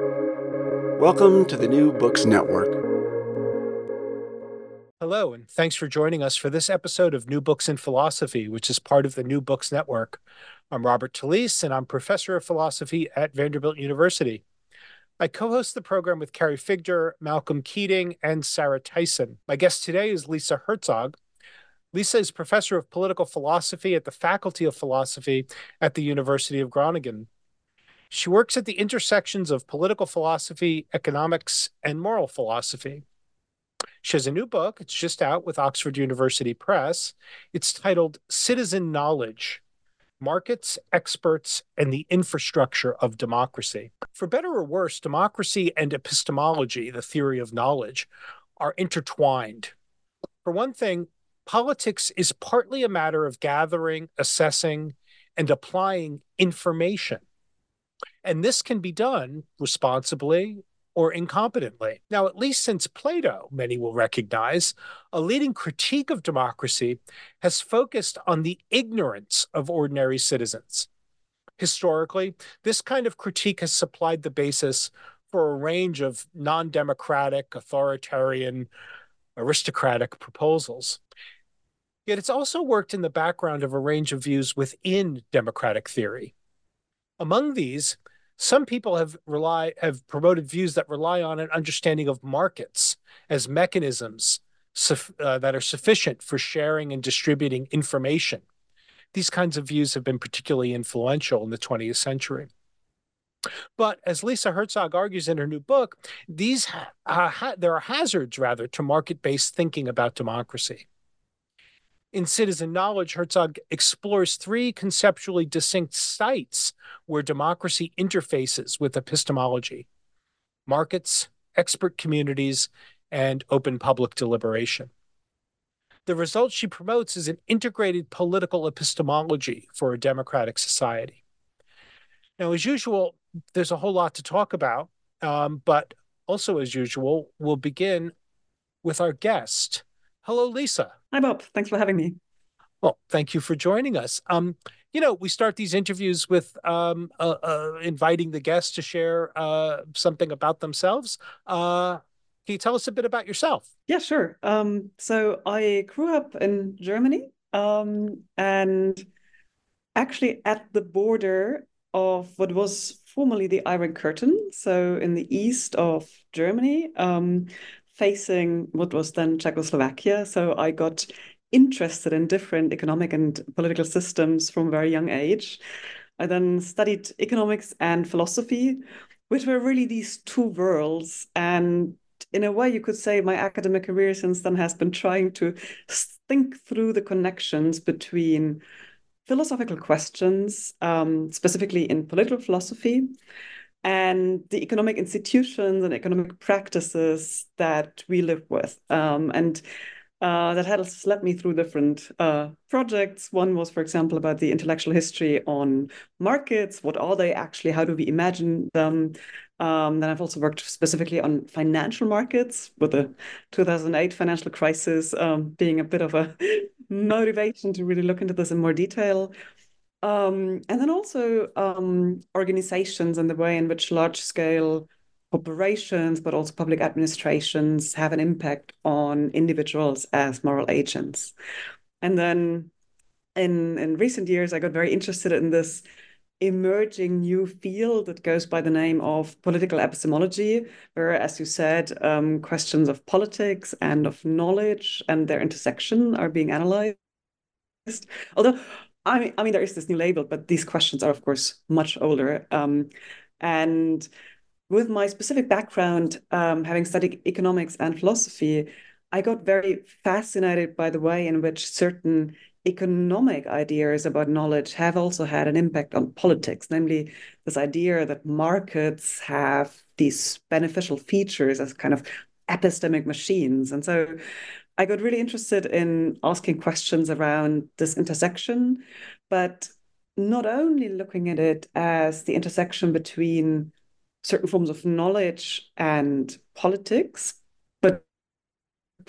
Welcome to the New Books Network. Hello, and thanks for joining us for this episode of New Books in Philosophy, which is part of the New Books Network. I'm Robert Talisse, and I'm professor of philosophy at Vanderbilt University. I co host the program with Carrie Figdor, Malcolm Keating, and Sarah Tyson. My guest today is Lisa Herzog. Lisa is professor of political philosophy at the Faculty of Philosophy at the University of Groningen. She works at the intersections of political philosophy, economics, and moral philosophy. She has a new book. It's just out with Oxford University Press. It's titled Citizen Knowledge Markets, Experts, and the Infrastructure of Democracy. For better or worse, democracy and epistemology, the theory of knowledge, are intertwined. For one thing, politics is partly a matter of gathering, assessing, and applying information. And this can be done responsibly or incompetently. Now, at least since Plato, many will recognize, a leading critique of democracy has focused on the ignorance of ordinary citizens. Historically, this kind of critique has supplied the basis for a range of non democratic, authoritarian, aristocratic proposals. Yet it's also worked in the background of a range of views within democratic theory. Among these, some people have rely have promoted views that rely on an understanding of markets as mechanisms uh, that are sufficient for sharing and distributing information. These kinds of views have been particularly influential in the 20th century. But as Lisa Herzog argues in her new book, these there are hazards rather to market-based thinking about democracy. In Citizen Knowledge, Herzog explores three conceptually distinct sites where democracy interfaces with epistemology markets, expert communities, and open public deliberation. The result she promotes is an integrated political epistemology for a democratic society. Now, as usual, there's a whole lot to talk about, um, but also as usual, we'll begin with our guest. Hello, Lisa. Hi, Bob. Thanks for having me. Well, thank you for joining us. Um, you know, we start these interviews with um, uh, uh, inviting the guests to share uh, something about themselves. Uh, can you tell us a bit about yourself? Yeah, sure. Um, so I grew up in Germany um, and actually at the border of what was formerly the Iron Curtain, so in the east of Germany, um, facing what was then Czechoslovakia. So I got interested in different economic and political systems from a very young age. I then studied economics and philosophy, which were really these two worlds. And in a way, you could say my academic career since then has been trying to think through the connections between philosophical questions, um, specifically in political philosophy, and the economic institutions and economic practices that we live with. Um, and uh, that has led me through different uh, projects. One was, for example, about the intellectual history on markets. What are they actually? How do we imagine them? Um, then I've also worked specifically on financial markets, with the 2008 financial crisis um, being a bit of a motivation to really look into this in more detail. Um, and then also um, organizations and the way in which large scale corporations, but also public administrations have an impact on individuals as moral agents. And then in, in recent years, I got very interested in this emerging new field that goes by the name of political epistemology, where, as you said, um, questions of politics and of knowledge and their intersection are being analyzed. Although, I mean, I mean, there is this new label, but these questions are, of course, much older. Um, and with my specific background, um, having studied economics and philosophy, I got very fascinated by the way in which certain economic ideas about knowledge have also had an impact on politics, namely this idea that markets have these beneficial features as kind of epistemic machines. And so I got really interested in asking questions around this intersection, but not only looking at it as the intersection between certain forms of knowledge and politics, but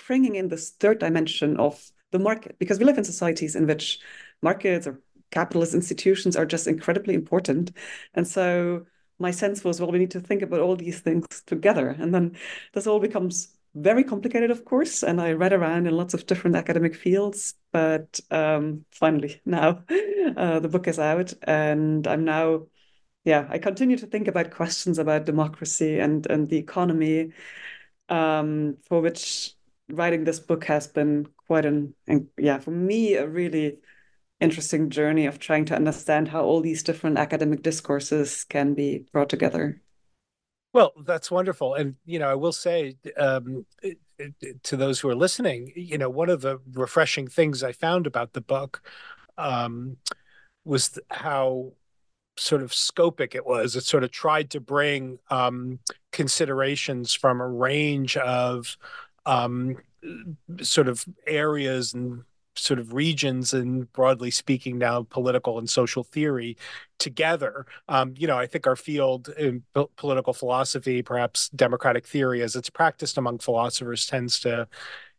bringing in this third dimension of the market, because we live in societies in which markets or capitalist institutions are just incredibly important. And so my sense was, well, we need to think about all these things together. And then this all becomes very complicated, of course. And I read around in lots of different academic fields, but um, finally now uh, the book is out, and I'm now, yeah, I continue to think about questions about democracy and and the economy, um, for which writing this book has been quite an, yeah, for me a really interesting journey of trying to understand how all these different academic discourses can be brought together. Well, that's wonderful. And, you know, I will say um, to those who are listening, you know, one of the refreshing things I found about the book um, was how sort of scopic it was. It sort of tried to bring um, considerations from a range of um, sort of areas and sort of regions and broadly speaking now political and social theory together. Um, you know i think our field in political philosophy perhaps democratic theory as it's practiced among philosophers tends to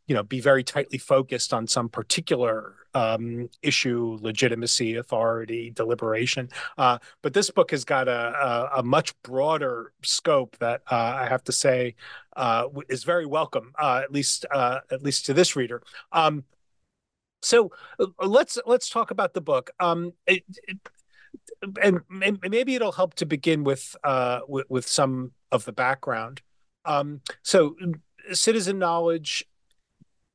you know be very tightly focused on some particular um, issue legitimacy authority deliberation. Uh, but this book has got a, a, a much broader scope that uh, i have to say uh, is very welcome uh, at least uh, at least to this reader. Um, so uh, let's let's talk about the book um, it, it, and maybe it'll help to begin with uh, with, with some of the background um, so citizen knowledge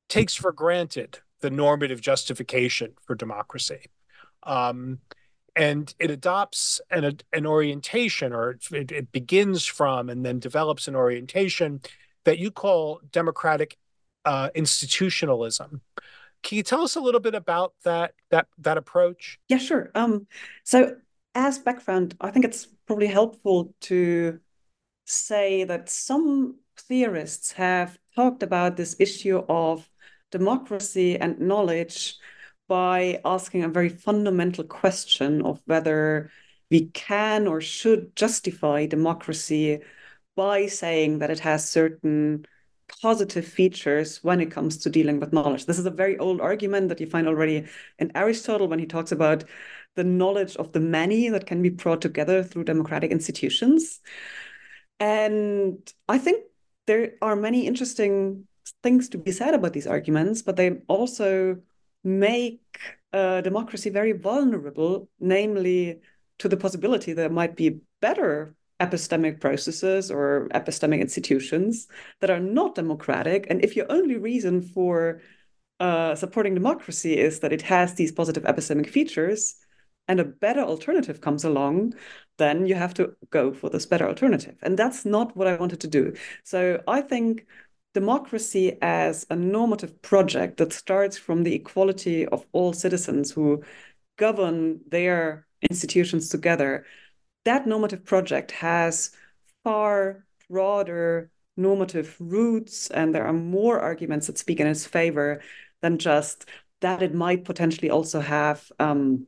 takes for granted the normative justification for democracy. Um, and it adopts an, an orientation, or it, it, begins from and then develops an orientation that you call democratic uh, institutionalism. Can you tell us a little bit about that that that approach? Yeah, sure. Um, so, as background, I think it's probably helpful to say that some theorists have talked about this issue of democracy and knowledge by asking a very fundamental question of whether we can or should justify democracy by saying that it has certain positive features when it comes to dealing with knowledge. This is a very old argument that you find already in Aristotle when he talks about the knowledge of the many that can be brought together through democratic institutions. And I think there are many interesting things to be said about these arguments, but they also make uh, democracy very vulnerable, namely to the possibility there might be better epistemic processes or epistemic institutions that are not democratic. And if your only reason for uh, supporting democracy is that it has these positive epistemic features, and a better alternative comes along, then you have to go for this better alternative. And that's not what I wanted to do. So I think democracy as a normative project that starts from the equality of all citizens who govern their institutions together, that normative project has far broader normative roots, and there are more arguments that speak in its favor than just that it might potentially also have um,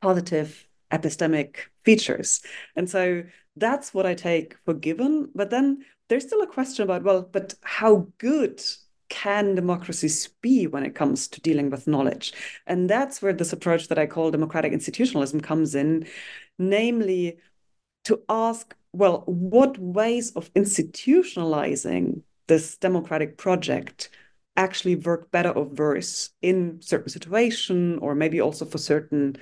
positive epistemic features. And so that's what I take for given. But then there's still a question about, well, but how good can democracies be when it comes to dealing with knowledge? And that's where this approach that I call democratic institutionalism comes in, namely to ask, well, what ways of institutionalizing this democratic project actually work better or worse in certain situation or maybe also for certain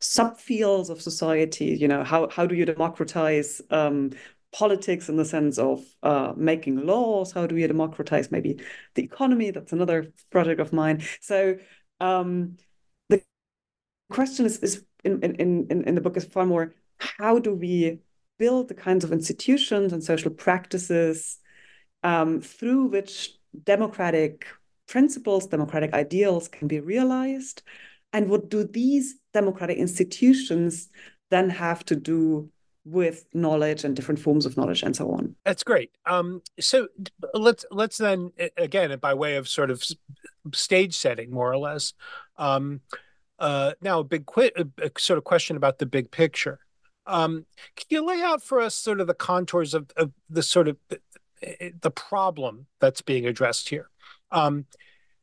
subfields of society you know how, how do you democratize um, politics in the sense of uh, making laws. How do we democratize maybe the economy? That's another project of mine. So um, the question is, is in, in, in, in the book is far more how do we build the kinds of institutions and social practices um, through which democratic principles, democratic ideals can be realized? And what do these democratic institutions then have to do with knowledge and different forms of knowledge and so on. That's great. Um, so let's let's then again by way of sort of stage setting, more or less. Um, uh, now, a big qu- a sort of question about the big picture. Um, can you lay out for us sort of the contours of, of the sort of the problem that's being addressed here? Um,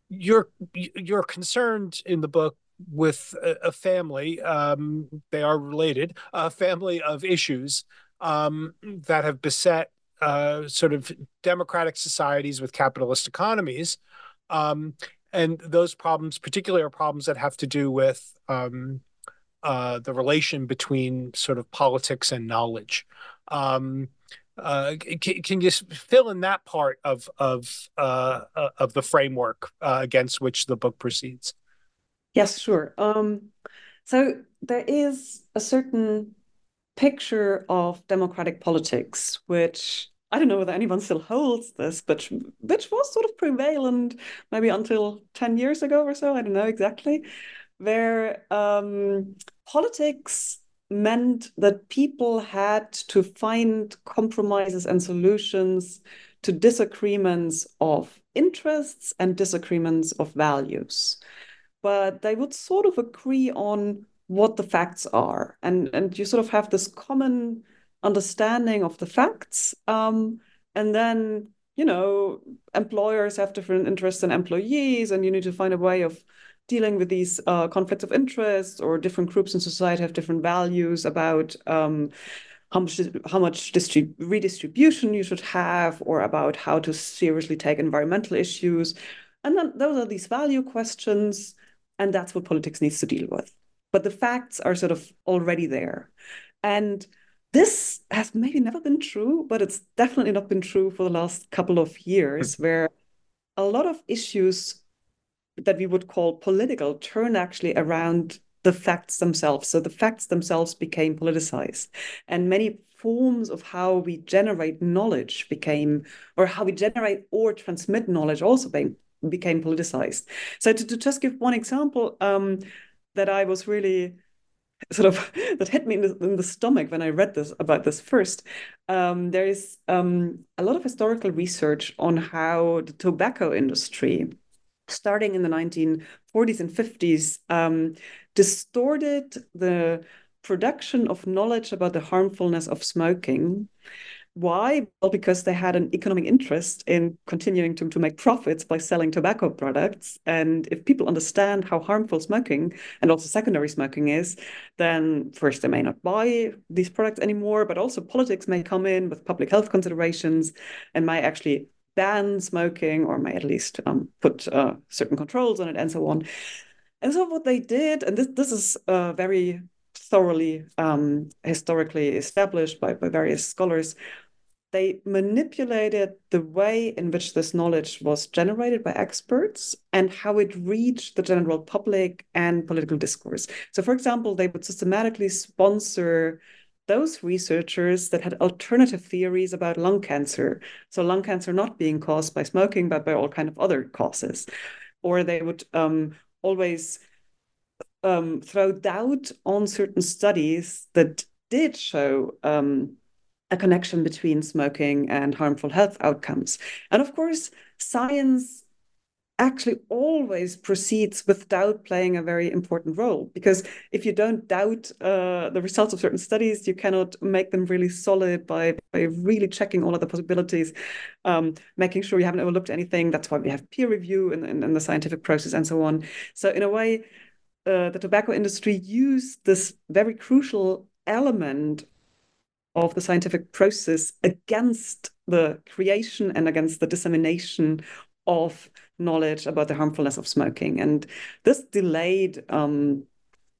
you're you're concerned in the book with a, a family. Um, they are related. A family of issues um, that have beset uh, sort of democratic societies with capitalist economies. Um, and those problems, particularly, are problems that have to do with um, uh, the relation between sort of politics and knowledge. Um, uh, can, can, you fill in that part of of uh, uh of the framework uh, against which the book proceeds? Yes, sure. Um, so there is a certain picture of democratic politics, which I don't know whether anyone still holds this, but which was sort of prevalent maybe until 10 years ago or so. I don't know exactly, where um, politics meant that people had to find compromises and solutions to disagreements of interests and disagreements of values. But they would sort of agree on what the facts are. And, and you sort of have this common understanding of the facts. Um, and then, you know, employers have different interests than employees, and you need to find a way of dealing with these uh, conflicts of interest, or different groups in society have different values about um, how much how much distrib- redistribution you should have, or about how to seriously take environmental issues. And then those are these value questions, and that's what politics needs to deal with. But the facts are sort of already there. And this has maybe never been true, but it's definitely not been true for the last couple of years, where a lot of issues that we would call political turn actually around the facts themselves. So the facts themselves became politicized. And many forms of how we generate knowledge became, or how we generate or transmit knowledge also became, became politicized. So to, to just give one example, um, that I was really sort of that hit me in the, in the, stomach when I read this about this first. Um, there is um, a lot of historical research on how the tobacco industry starting in the 1940s and 50s, um, distorted the production of knowledge about the harmfulness of smoking. Why? Well, because they had an economic interest in continuing to, to make profits by selling tobacco products. And if people understand how harmful smoking and also secondary smoking is, then first they may not buy these products anymore, but also politics may come in with public health considerations and may actually ban smoking or may at least um, put uh, certain controls on it and so on. And so what they did, and this this is uh, very thoroughly um, historically established by, by various scholars, they manipulated the way in which this knowledge was generated by experts and how it reached the general public and political discourse. So, for example, they would systematically sponsor those researchers that had alternative theories about lung cancer. So lung cancer not being caused by smoking, but by all kind of other causes. Or they would um, always um, throw doubt on certain studies that did show um, a connection between smoking and harmful health outcomes. And of course, science actually always proceeds with doubt playing a very important role because if you don't doubt uh, the results of certain studies you cannot make them really solid by, by really checking all of the possibilities um, making sure you haven't overlooked anything. That's why we have peer review in, in, in the scientific process and so on. So in a way uh, the tobacco industry used this very crucial element of the scientific process against the creation and against the dissemination of knowledge about the harmfulness of smoking. And this delayed um,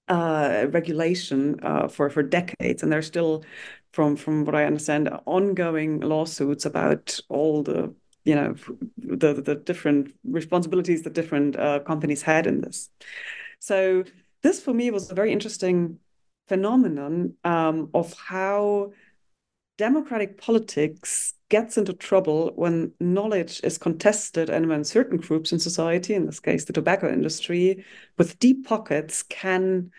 uh, regulation uh, for, for decades. And there's still, from, from what I understand, ongoing lawsuits about all the you know the the different responsibilities that different uh, companies had in this. So this for me was a very interesting phenomenon um, of how democratic politics gets into trouble when knowledge is contested and when certain groups in society, in this case the tobacco industry, with deep pockets can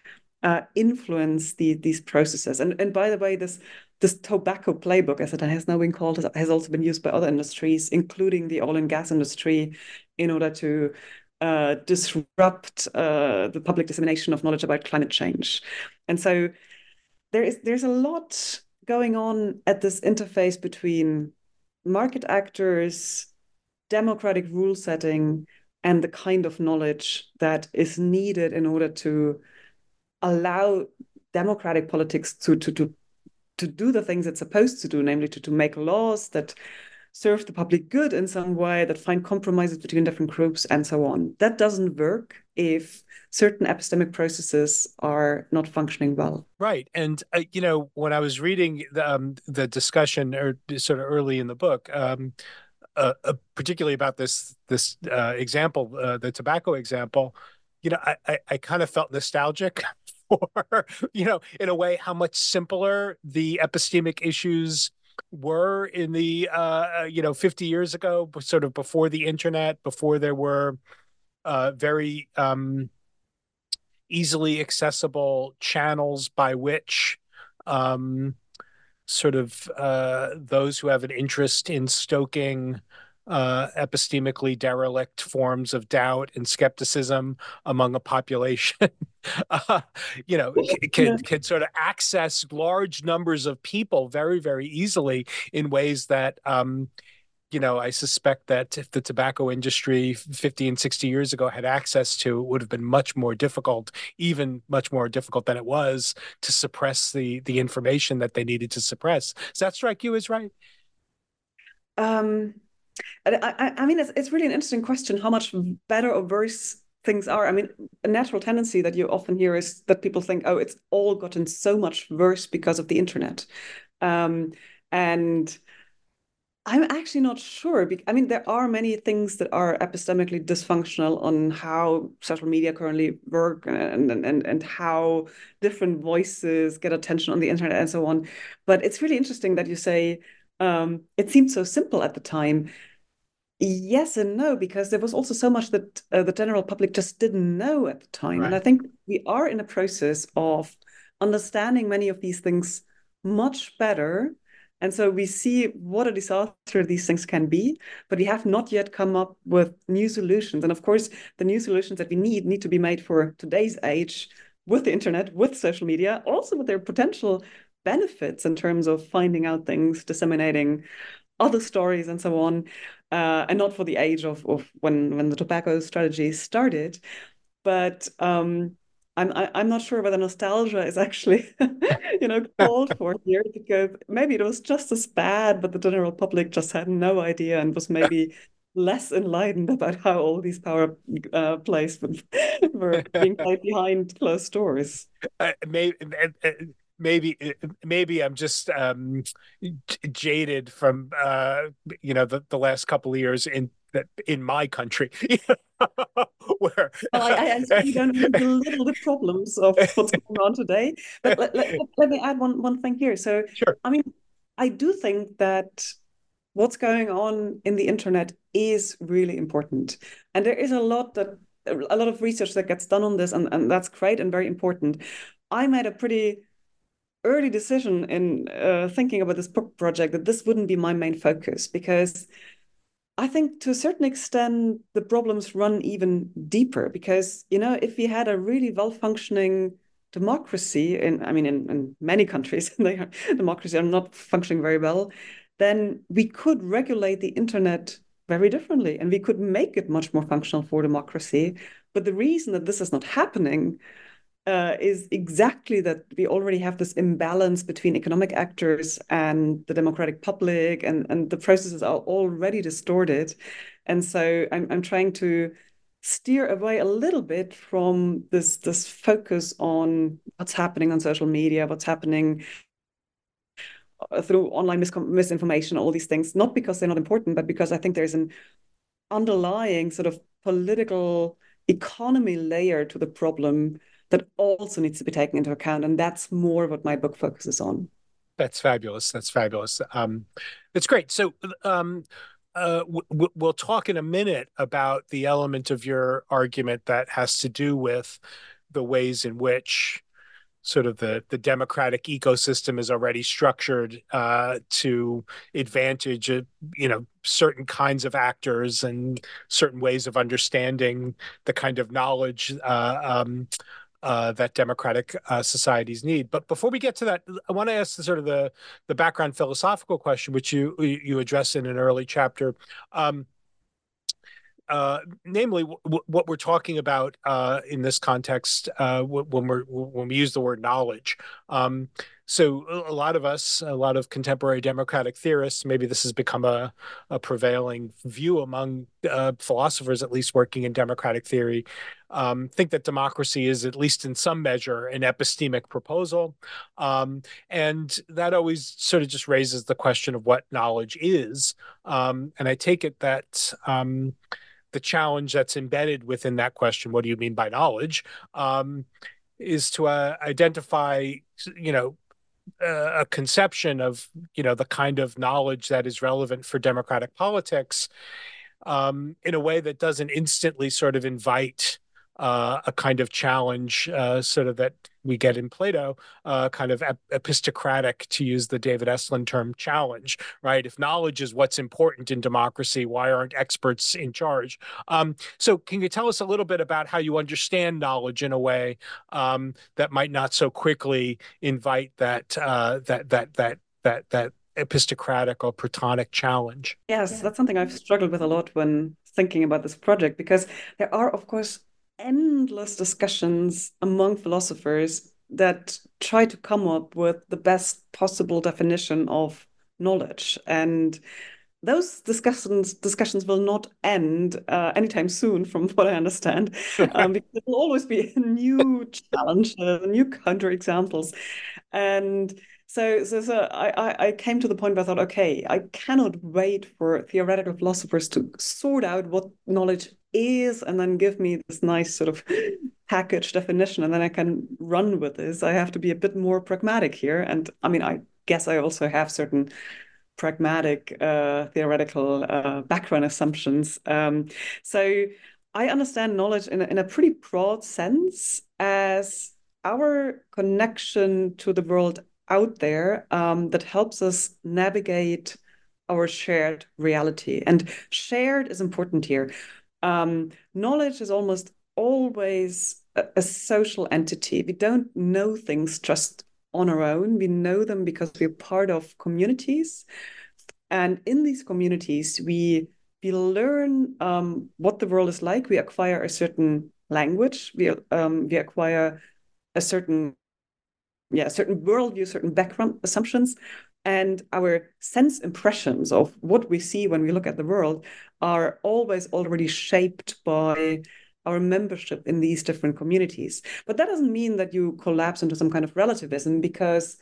uh, influence the, these processes. And, and by the way, this this tobacco playbook, as it has now been called, has also been used by other industries, including the oil and gas industry, in order to uh, disrupt uh, the public dissemination of knowledge about climate change. And so there is there's a lot going on at this interface between market actors, democratic rule setting, and the kind of knowledge that is needed in order to allow democratic politics to, to, to to do the things it's supposed to do, namely to, to make laws that serve the public good in some way, that find compromises between different groups, and so on. That doesn't work if certain epistemic processes are not functioning well. Right, and uh, you know when I was reading the, um, the discussion or sort of early in the book. Um, uh, uh, particularly about this this uh, example, uh, the tobacco example, you know, I, I, I kind of felt nostalgic for, you know, in a way, how much simpler the epistemic issues were in the uh, you know 50 years ago sort of before the internet before there were uh, very um, easily accessible channels by which um, sort of uh, those who have an interest in stoking uh, epistemically derelict forms of doubt and skepticism among a population, uh, you know, can, can sort of access large numbers of people very, very easily in ways that, um, you know, I suspect that if the tobacco industry 50 and 60 years ago had access to, it would have been much more difficult, even much more difficult than it was to suppress the the information that they needed to suppress. Does that strike you as right? Um, I, I mean, it's, it's really an interesting question how much better or worse things are. I mean, a natural tendency that you often hear is that people think, oh, it's all gotten so much worse because of the internet. Um, and I'm actually not sure. I mean, there are many things that are epistemically dysfunctional on how social media currently work and, and, and how different voices get attention on the internet and so on. But it's really interesting that you say um, it seemed so simple at the time. Yes and no, because there was also so much that uh, the general public just didn't know at the time. Right. And I think we are in a process of understanding many of these things much better. And so we see what a disaster these things can be, but we have not yet come up with new solutions. And of course, the new solutions that we need need to be made for today's age with the internet, with social media, also with their potential benefits in terms of finding out things, disseminating other stories, and so on, uh, and not for the age of, of when when the tobacco strategy started. But um, I'm I, am i am not sure whether nostalgia is actually, you know, called for here because maybe it was just as bad, but the general public just had no idea and was maybe less enlightened about how all these power uh, plays were being played behind closed doors. Uh, maybe maybe maybe I'm just um, jaded from uh, you know the, the last couple of years in that in my country. Where well, I, I, I don't belittle the problems of what's going on today but let, let, let, me add one one thing here. So sure. I mean I do think that what's going on in the internet is really important. And there is a lot that a lot of research that gets done on this and, and that's great and very important. I made a pretty early decision in uh, thinking about this book project that this wouldn't be my main focus because I think to a certain extent the problems run even deeper because you know if we had a really well functioning democracy in I mean in, in many countries they democracy are not functioning very well then we could regulate the internet very differently and we could make it much more functional for democracy. But the reason that this is not happening uh, is exactly that we already have this imbalance between economic actors and the democratic public, and, and the processes are already distorted. And so I'm, I'm trying to steer away a little bit from this, this focus on what's happening on social media, what's happening uh, through online mis misinformation, all these things, not because they're not important, but because I think there's an underlying sort of political economy layer to the problem that also needs to be taken into account. And that's more what my book focuses on. That's fabulous. That's fabulous. Um, it's great. So um, uh, w- we'll talk in a minute about the element of your argument that has to do with the ways in which sort of the the democratic ecosystem is already structured uh, to advantage uh, you know certain kinds of actors and certain ways of understanding the kind of knowledge uh, um, uh, that democratic uh, societies need. But before we get to that, I want to ask the sort of the the background philosophical question, which you you address in an early chapter. Um, uh, namely, what we're talking about uh, in this context uh, when we're when we use the word knowledge. Um, so a lot of us, a lot of contemporary democratic theorists, maybe this has become a, a prevailing view among uh, philosophers, at least working in democratic theory, um, think that democracy is, at least in some measure, an epistemic proposal. Um, and that always sort of just raises the question of what knowledge is. Um, and I take it that um, the challenge that's embedded within that question, what do you mean by knowledge, um, is to uh, identify, you know, a conception of you know the kind of knowledge that is relevant for democratic politics um, in a way that doesn't instantly sort of invite uh, a kind of challenge, uh, sort of that we get in Plato, uh, kind of ep- epistocratic, to use the David Estlund term, challenge, right? If knowledge is what's important in democracy, why aren't experts in charge? Um, so, can you tell us a little bit about how you understand knowledge in a way um, that might not so quickly invite that uh, that that that that that epistocratic or Platonic challenge? Yes, that's something I've struggled with a lot when thinking about this project because there are, of course, endless discussions among philosophers that try to come up with the best possible definition of knowledge. And those discussions discussions will not end uh, anytime soon, from what I understand, um, because there will always be a new challenge, uh, new counter examples, and so so so I I came to the point where I thought, okay, I cannot wait for theoretical philosophers to sort out what knowledge is and then give me this nice sort of package definition and then I can run with this. I have to be a bit more pragmatic here. And I mean, I guess I also have certain pragmatic uh, theoretical uh, background assumptions. Um, so I understand knowledge in a, in a pretty broad sense as our connection to the world out there um, that helps us navigate our shared reality. And shared is important here um, knowledge is almost always a, a social entity. We don't know things just on our own. We know them because we're part of communities. And in these communities, we we learn um, what the world is like. We acquire a certain language. We um, we acquire a certain yeah, a certain worldview, certain background assumptions, and our sense impressions of what we see when we look at the world are always already shaped by our membership in these different communities. But that doesn't mean that you collapse into some kind of relativism because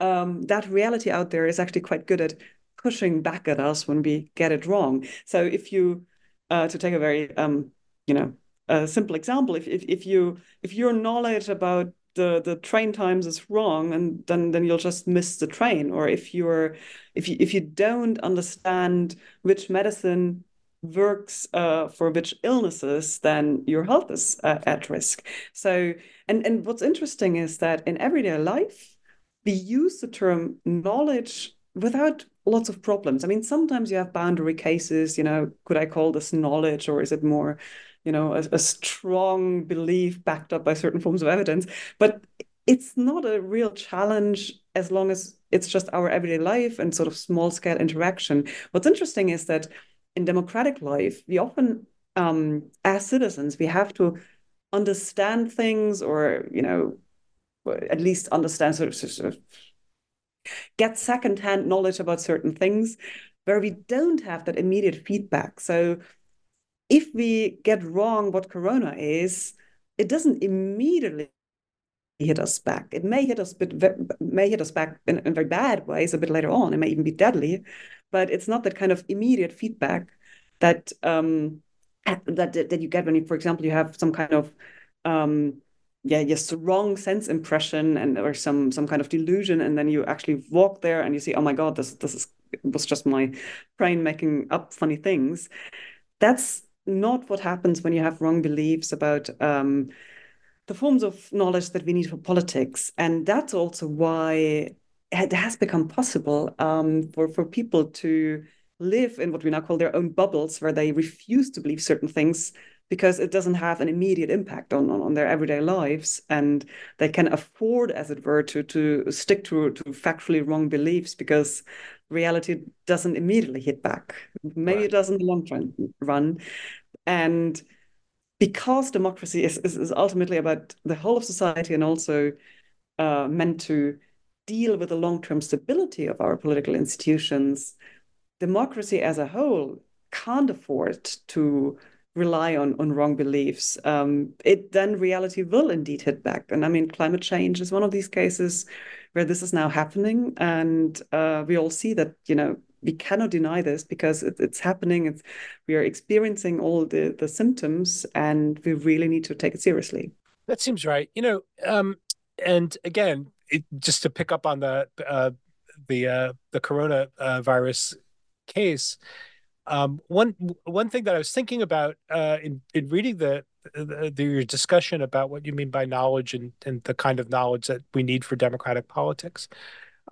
um, that reality out there is actually quite good at pushing back at us when we get it wrong. So if you, uh, to take a very, um, you know, a simple example, if, if, if you if your knowledge about the the train times is wrong and then then you'll just miss the train. Or if you're if you if you don't understand which medicine works uh, for which illnesses then your health is uh, at risk. So and and what's interesting is that in everyday life we use the term knowledge without lots of problems. I mean sometimes you have boundary cases you know could i call this knowledge or is it more you know, a, a strong belief backed up by certain forms of evidence. But it's not a real challenge as long as it's just our everyday life and sort of small scale interaction. What's interesting is that in democratic life, we often, um, as citizens, we have to understand things or, you know, at least understand sort of, sort of get secondhand knowledge about certain things where we don't have that immediate feedback. So if we get wrong what corona is, it doesn't immediately hit us back. It may hit us bit may hit us back in, in, very bad ways a bit later on. It may even be deadly, but it's not that kind of immediate feedback that um, that that you get when you, for example, you have some kind of um, yeah, just wrong sense impression and or some some kind of delusion, and then you actually walk there and you see, oh my god, this this is was just my brain making up funny things. That's not what happens when you have wrong beliefs about um, the forms of knowledge that we need for politics. And that's also why it has become possible um, for, for people to live in what we now call their own bubbles, where they refuse to believe certain things because it doesn't have an immediate impact on, on, on their everyday lives. And they can afford, as it were, to, to stick to, to factually wrong beliefs because reality doesn't immediately hit back. Maybe right. it doesn't the long run. And because democracy is, is, is, ultimately about the whole of society and also uh, meant to deal with the long-term stability of our political institutions, democracy as a whole can't afford to rely on on wrong beliefs, um, it then reality will indeed hit back. And I mean, climate change is one of these cases where this is now happening, and uh, we all see that you know we cannot deny this because it, it's happening. It's we are experiencing all the the symptoms, and we really need to take it seriously. That seems right. You know, um, and again, it, just to pick up on the uh, the uh, the coronavirus case um, one one thing that I was thinking about uh, in in reading the, the, the your discussion about what you mean by knowledge and and the kind of knowledge that we need for democratic politics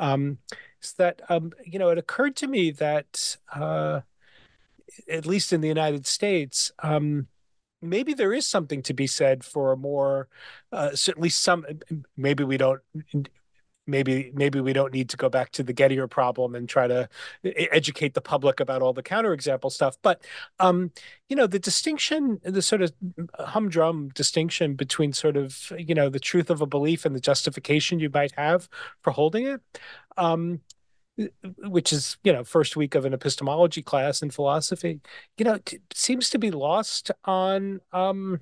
um, is that um, you know it occurred to me that uh, at least in the United States. Um, maybe there is something to be said for a more, uh, least some. Maybe we don't maybe maybe we don't need to go back to the Gettier problem and try to educate the public about all the counterexample stuff. But um, you know, the distinction, the sort of humdrum distinction between sort of you know the truth of a belief and the justification you might have for holding it. Um, which is you know first week of an epistemology class in philosophy you know seems to be lost on um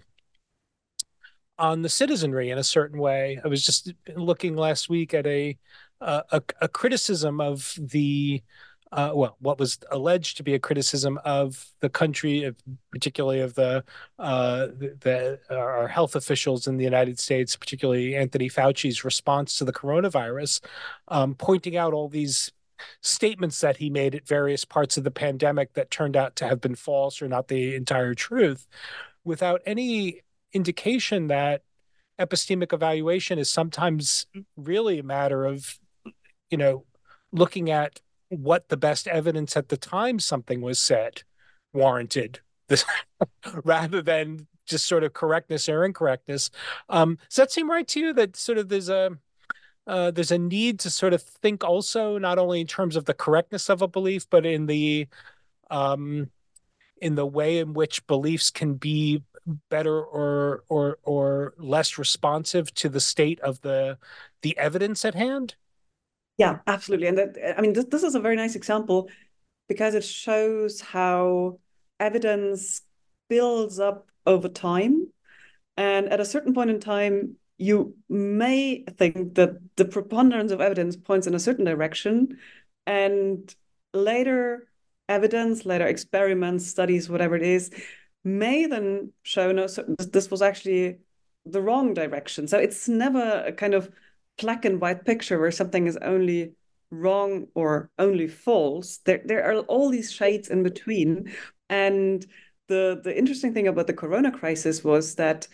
on the citizenry in a certain way. I was just looking last week at a a, a criticism of the uh, well, what was alleged to be a criticism of the country, of, particularly of the, uh, the, the our health officials in the United States, particularly Anthony Fauci's response to the coronavirus, um, pointing out all these statements that he made at various parts of the pandemic that turned out to have been false or not the entire truth, without any indication that epistemic evaluation is sometimes really a matter of you know looking at what the best evidence at the time something was said warranted this rather than just sort of correctness or incorrectness. Um, does that seem right to you that sort of there's a uh, there's a need to sort of think also not only in terms of the correctness of a belief but in the um, in the way in which beliefs can be better or or or less responsive to the state of the the evidence at hand? Yeah absolutely. And that, i mean this, this is a very nice example because it shows how evidence builds up over time. And at a certain point in time you may think that the preponderance of evidence points in a certain direction. And later evidence later experiments studies whatever it is may then show no so this was actually the wrong direction. So it's never a kind of black and white picture where something is only wrong or only false. There there are all these shades in between. And the the interesting thing about the corona crisis was that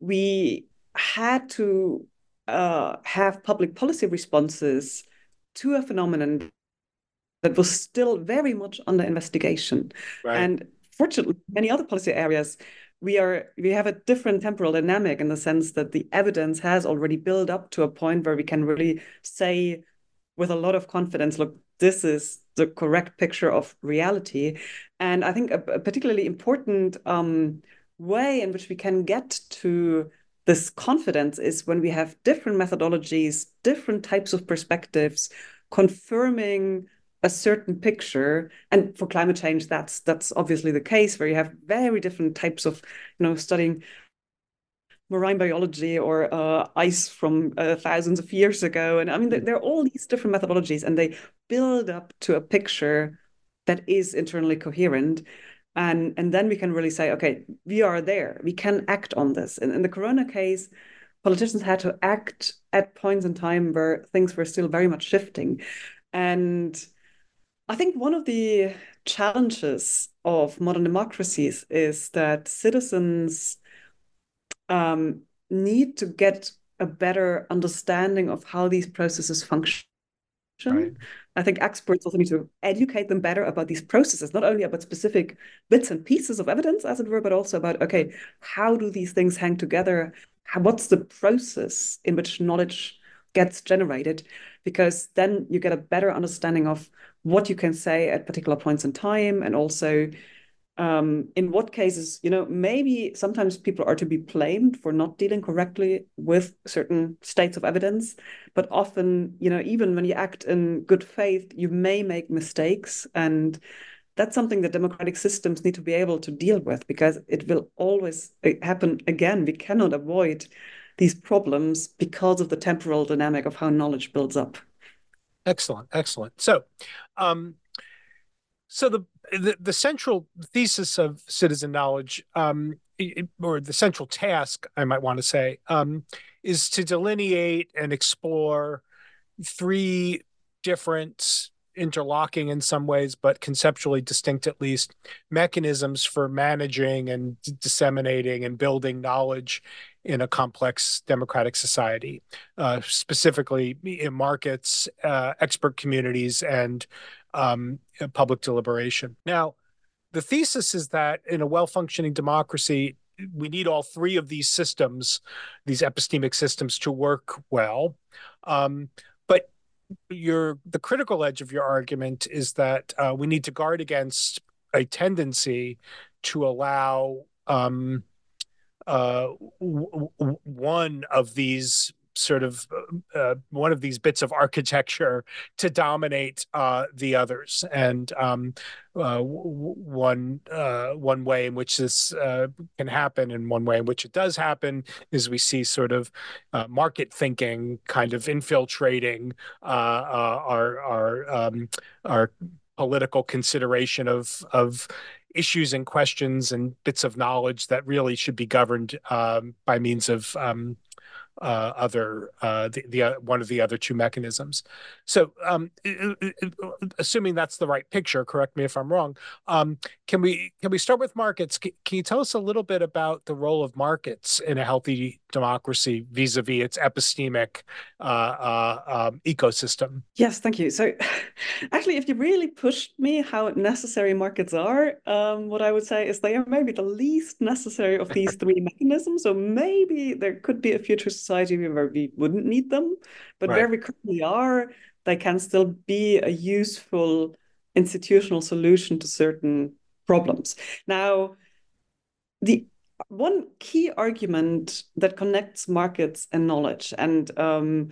we had to uh, have public policy responses to a phenomenon that was still very much under investigation. Right. and fortunately, many other policy areas, we are we have a different temporal dynamic in the sense that the evidence has already built up to a point where we can really say with a lot of confidence, look, this is the correct picture of reality. And I think a, a particularly important um, way in which we can get to this confidence is when we have different methodologies, different types of perspectives, confirming a certain picture. And for climate change that's that's obviously the case where you have very different types of you know studying marine biology or uh, ice from uh, thousands of years ago. And i mean there, there, are all these different methodologies and they build up to a picture that is internally coherent. And and then we can really say okay we are there. We can act on this. And in the corona case politicians had to act at points in time where things were still very much shifting. And I think one of the challenges of modern democracies is that citizens um, need to get a better understanding of how these processes function. Right. I think experts also need to educate them better about these processes, not only about specific bits and pieces of evidence, as it were, but also about okay, how do these things hang together? How, what's the process in which knowledge gets generated? Because then you get a better understanding of what you can say at particular points in time and also um, in what cases, you know, maybe sometimes people are to be blamed for not dealing correctly with certain states of evidence. But often, you know, even when you act in good faith, you may make mistakes. And that's something that democratic systems need to be able to deal with because it will always uh, happen again. We cannot avoid these problems because of the temporal dynamic of how knowledge builds up. Excellent, excellent. So, um, so the, the, the central thesis of citizen knowledge, um, or the central task, I might want to say, um, is to delineate and explore three different interlocking in some ways, but conceptually distinct at least, mechanisms for managing and disseminating and building knowledge in a complex democratic society, uh, specifically in markets, uh, expert communities, and um, public deliberation. Now, the thesis is that in a well functioning democracy, we need all three of these systems, these epistemic systems, to work well. Um, but your the critical edge of your argument is that uh, we need to guard against a tendency to allow um, uh, w- w- one of these sort of uh, one of these bits of architecture to dominate uh, the others. And um, uh, one uh, one way in which this uh, can happen, and one way in which it does happen, is we see sort of uh, market thinking kind of infiltrating our our um, our political consideration of of issues and questions and bits of knowledge that really should be governed um, by means of um, uh, other uh, the, the uh, one of the other two mechanisms. So, um, assuming that's the right picture, correct me if I'm wrong. Um, can we can we start with markets? Can, you tell us a little bit about the role of markets in a healthy democracy vis-a-vis its epistemic uh, uh, um, ecosystem? Yes, thank you. So, actually, if you really pushed me how necessary markets are, um, what I would say is they are maybe the least necessary of these three mechanisms. So maybe there could be a future society where we wouldn't need them, but right. where we currently are, they can still be a useful institutional solution to certain problems. Now, the one key argument that connects markets and knowledge, and um,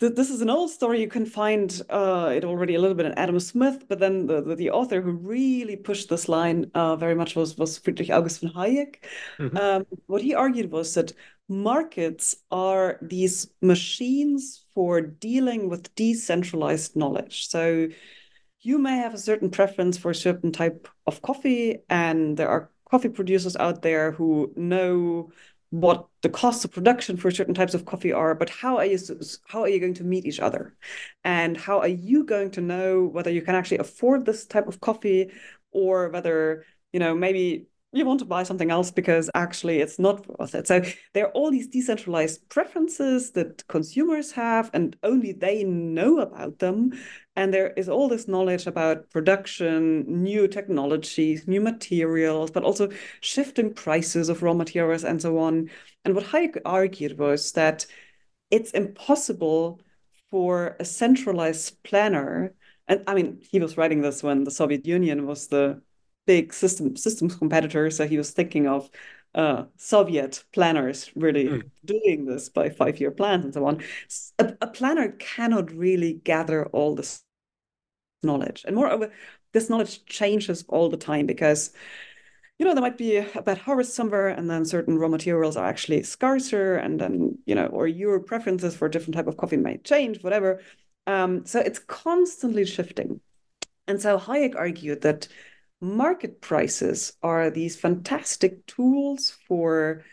this is an old story. You can find uh, it already a little bit in Adam Smith, but then the, the, the author who really pushed this line uh, very much was was Friedrich August von Hayek. Mm-hmm. Um, what he argued was that markets are these machines for dealing with decentralized knowledge. So you may have a certain preference for a certain type of coffee, and there are coffee producers out there who know what the costs of production for certain types of coffee are but how are you how are you going to meet each other and how are you going to know whether you can actually afford this type of coffee or whether you know maybe you want to buy something else because actually it's not worth it. So there are all these decentralized preferences that consumers have, and only they know about them. And there is all this knowledge about production, new technologies, new materials, but also shifting prices of raw materials and so on. And what Hayek argued was that it's impossible for a centralized planner. And I mean, he was writing this when the Soviet Union was the big system systems competitor. So he was thinking of uh, Soviet planners really mm. doing this by five year plans and so on. A, a, planner cannot really gather all this knowledge. And moreover, this knowledge changes all the time because you know, there might be a bad harvest somewhere, and then certain raw materials are actually scarcer, and then, you know, or your preferences for a different type of coffee might change, whatever. Um, so it's constantly shifting. And so Hayek argued that market prices are these fantastic tools for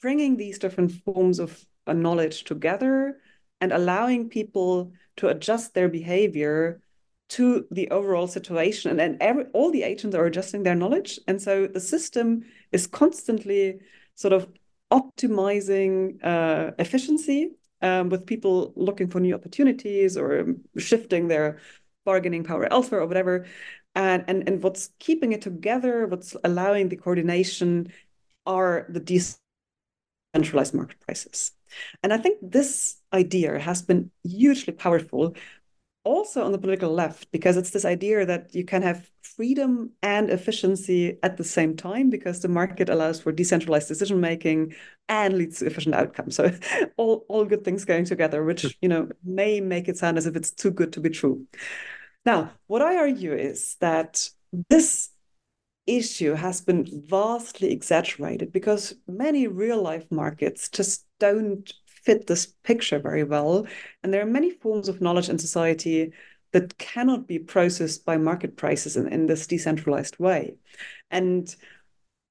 bringing these different forms of uh, knowledge together and allowing people to adjust their behavior to the overall situation. And, and every, all the agents are adjusting their knowledge. And so the system is constantly sort of optimizing uh, efficiency um, with people looking for new opportunities or shifting their bargaining power elsewhere or whatever and, and, and what's keeping it together, what's allowing the coordination are the decentralized market prices. And I think this idea has been hugely powerful also on the political left, because it's this idea that you can have freedom and efficiency at the same time, because the market allows for decentralized decision making and leads to efficient outcomes. So all, all good things going together, which you know may make it sound as if it's too good to be true. Now, what I argue is that this issue has been vastly exaggerated because many real life markets just don't fit this picture very well. And there are many forms of knowledge in society that cannot be processed by market prices in, in this decentralized way. And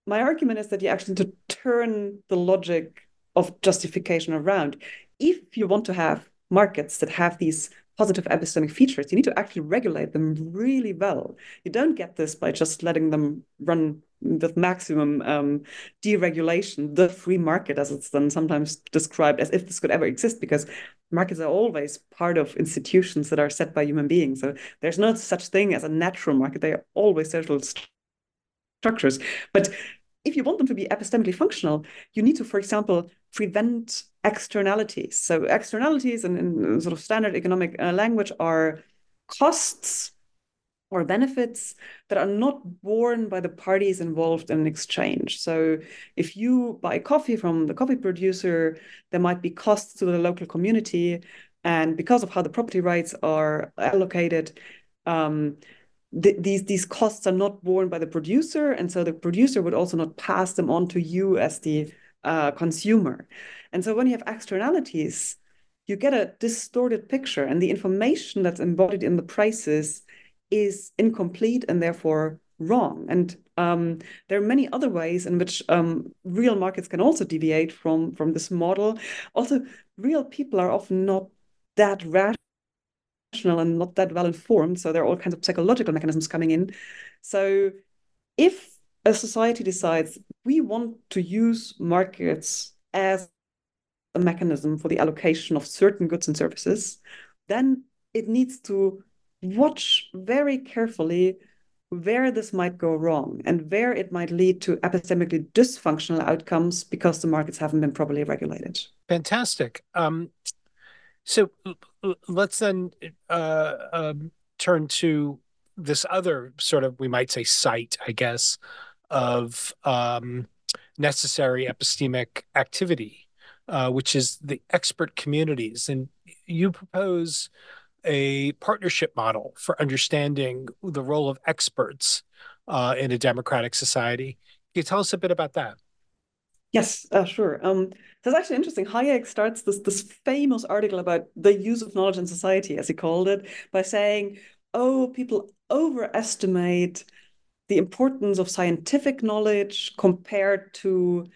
my argument is that you actually need to turn the logic of justification around. If you want to have markets that have these positive epistemic features, you need to actually regulate them really well. You don't get this by just letting them run with maximum um, deregulation, the free market, as it's then sometimes described, as if this could ever exist, because markets are always part of institutions that are set by human beings. So there's no such thing as a natural market. They are always social st structures. But if you want them to be epistemically functional, you need to, for example, prevent externalities. So externalities in, in sort of standard economic uh, language are costs or benefits that are not borne by the parties involved in an exchange. So if you buy coffee from the coffee producer, there might be costs to the local community. And because of how the property rights are allocated, um, th these these costs are not borne by the producer, and so the producer would also not pass them on to you as the uh, consumer. And so when you have externalities, you get a distorted picture, and the information that's embodied in the prices is incomplete and therefore wrong. And um, there are many other ways in which um, real markets can also deviate from from this model. Also, real people are often not that rational and not that well informed, so there are all kinds of psychological mechanisms coming in. So, if a society decides we want to use markets as a mechanism for the allocation of certain goods and services, then it needs to watch very carefully where this might go wrong and where it might lead to epistemically dysfunctional outcomes because the markets haven't been properly regulated. Fantastic. Um, so let's then uh, um, turn to this other sort of, we might say, site, I guess, of um, necessary epistemic activity, uh, which is the expert communities. And you propose a partnership model for understanding the role of experts uh, in a democratic society. Can you tell us a bit about that? Yes, uh, sure. Um, that's actually interesting. Hayek starts this this famous article about the use of knowledge in society, as he called it, by saying, "Oh, people overestimate the importance of scientific knowledge compared to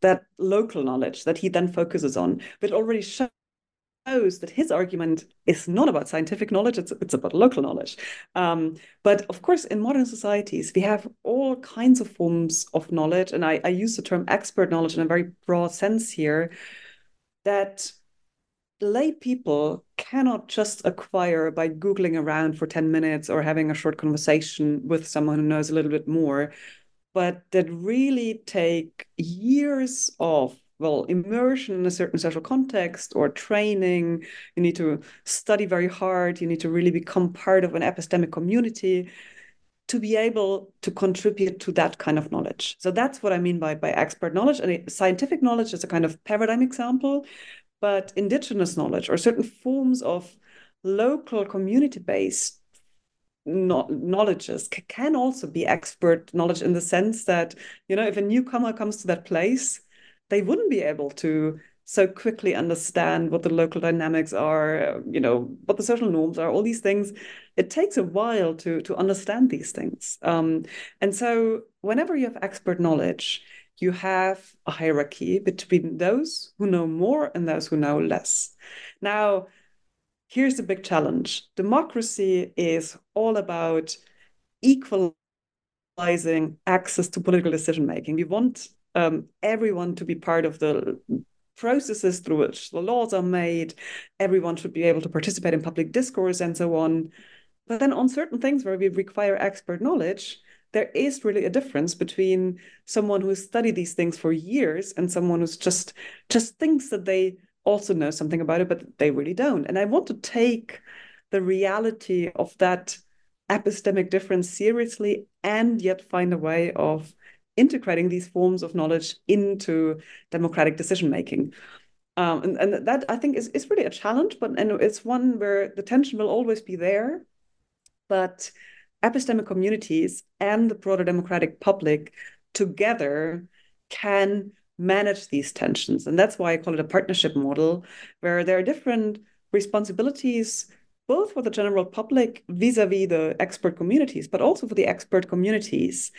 that local knowledge that he then focuses on." But already shows that his argument is not about scientific knowledge, it's, it's about local knowledge. Um, but of course, in modern societies, we have all kinds of forms of knowledge. And I, I use the term expert knowledge in a very broad sense here that lay people cannot just acquire by Googling around for 10 minutes or having a short conversation with someone who knows a little bit more, but that really take years of well immersion in a certain social context or training. You need to study very hard. You need to really become part of an epistemic community to be able to contribute to that kind of knowledge. So that's what i mean by by expert knowledge. And scientific knowledge is a kind of paradigm example but indigenous knowledge or certain forms of local community based knowledges can also be expert knowledge in the sense that you know if a newcomer comes to that place they wouldn't be able to so quickly understand what the local dynamics are, you know, what the social norms are, all these things. It takes a while to to understand these things. Um, and so whenever you have expert knowledge, you have a hierarchy between those who know more and those who know less. Now, here's the big challenge. Democracy is all about equalizing access to political decision making. We want um, everyone to be part of the processes through which the laws are made. Everyone should be able to participate in public discourse and so on. But then on certain things where we require expert knowledge, there is really a difference between someone who has studied these things for years and someone who's just just thinks that they also know something about it, but they really don't. And I want to take the reality of that epistemic difference seriously and yet find a way of integrating these forms of knowledge into democratic decision making. Um, and, and that I think is, is really a challenge, but and it's one where the tension will always be there. But epistemic communities and the broader democratic public together can manage these tensions. And that's why I call it a partnership model, where there are different responsibilities, both for the general public vis-a-vis the expert communities, but also for the expert communities.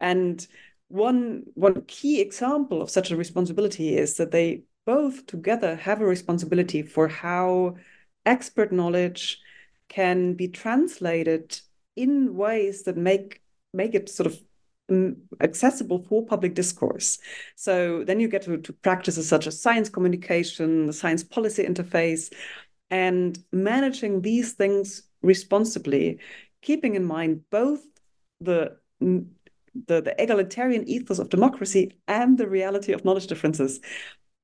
And one one key example of such a responsibility is that they both together have a responsibility for how expert knowledge can be translated in ways that make make it sort of um, accessible for public discourse. So then you get to, to practices such as science communication, the science policy interface, and managing these things responsibly, keeping in mind both the the, the egalitarian ethos of democracy and the reality of knowledge differences.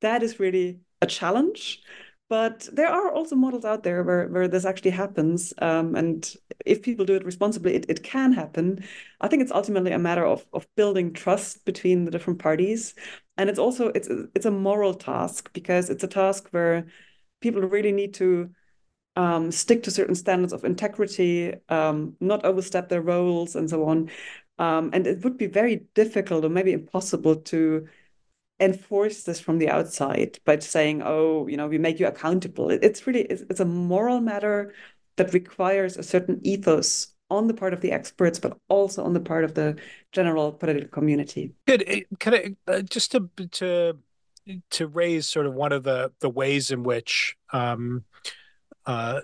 That is really a challenge. But there are also models out there where, where this actually happens. Um, and if people do it responsibly, it, it can happen. I think it's ultimately a matter of, of building trust between the different parties. And it's also it's it's a moral task because it's a task where people really need to um, stick to certain standards of integrity, um, not overstep their roles, and so on. Um, and it would be very difficult or maybe impossible to enforce this from the outside by saying, "Oh, you know, we make you accountable." It's really it's, it's a moral matter that requires a certain ethos on the part of the experts, but also on the part of the general political community. Good. Eh, can I uh, just to to to raise sort of one of the the ways in which um, uh,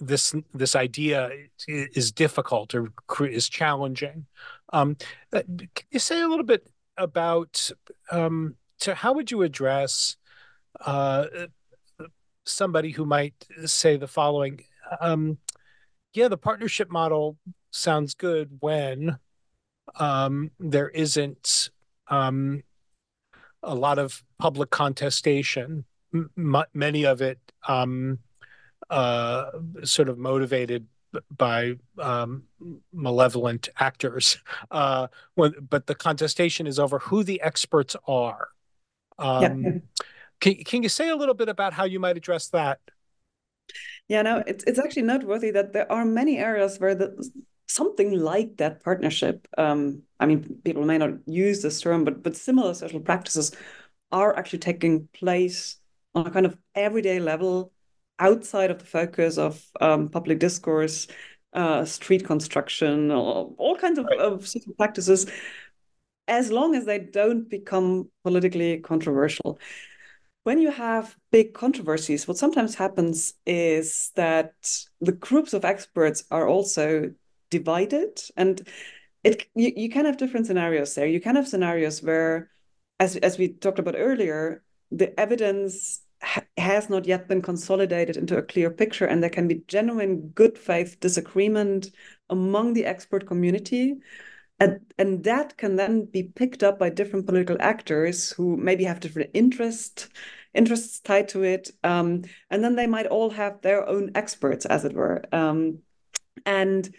this this idea is difficult or is challenging. Um, uh, can you say a little bit about um, to how would you address uh, somebody who might say the following? Um, yeah, the partnership model sounds good when um, there isn't um, a lot of public contestation. M- many of it um, uh, sort of motivated by um, malevolent actors. Uh, when, but the contestation is over who the experts are. Um, yeah. Can, can you say a little bit about how you might address that? Yeah, no, it's it's actually noteworthy that there are many areas where the something like that partnership. Um, I mean, people may not use this term, but but similar social practices are actually taking place on a kind of everyday level outside of the focus of um, public discourse, uh, street construction, all, all kinds of, right. of social practices, as long as they don't become politically controversial. When you have big controversies, what sometimes happens is that the groups of experts are also divided and it you, you can have different scenarios there. You can have scenarios where, as as we talked about earlier, the evidence ha has not yet been consolidated into a clear picture, and there can be genuine good faith disagreement among the expert community. And, that can then be picked up by different political actors who maybe have different interest, interests tied to it. Um, and then they might all have their own experts, as it were. Um, and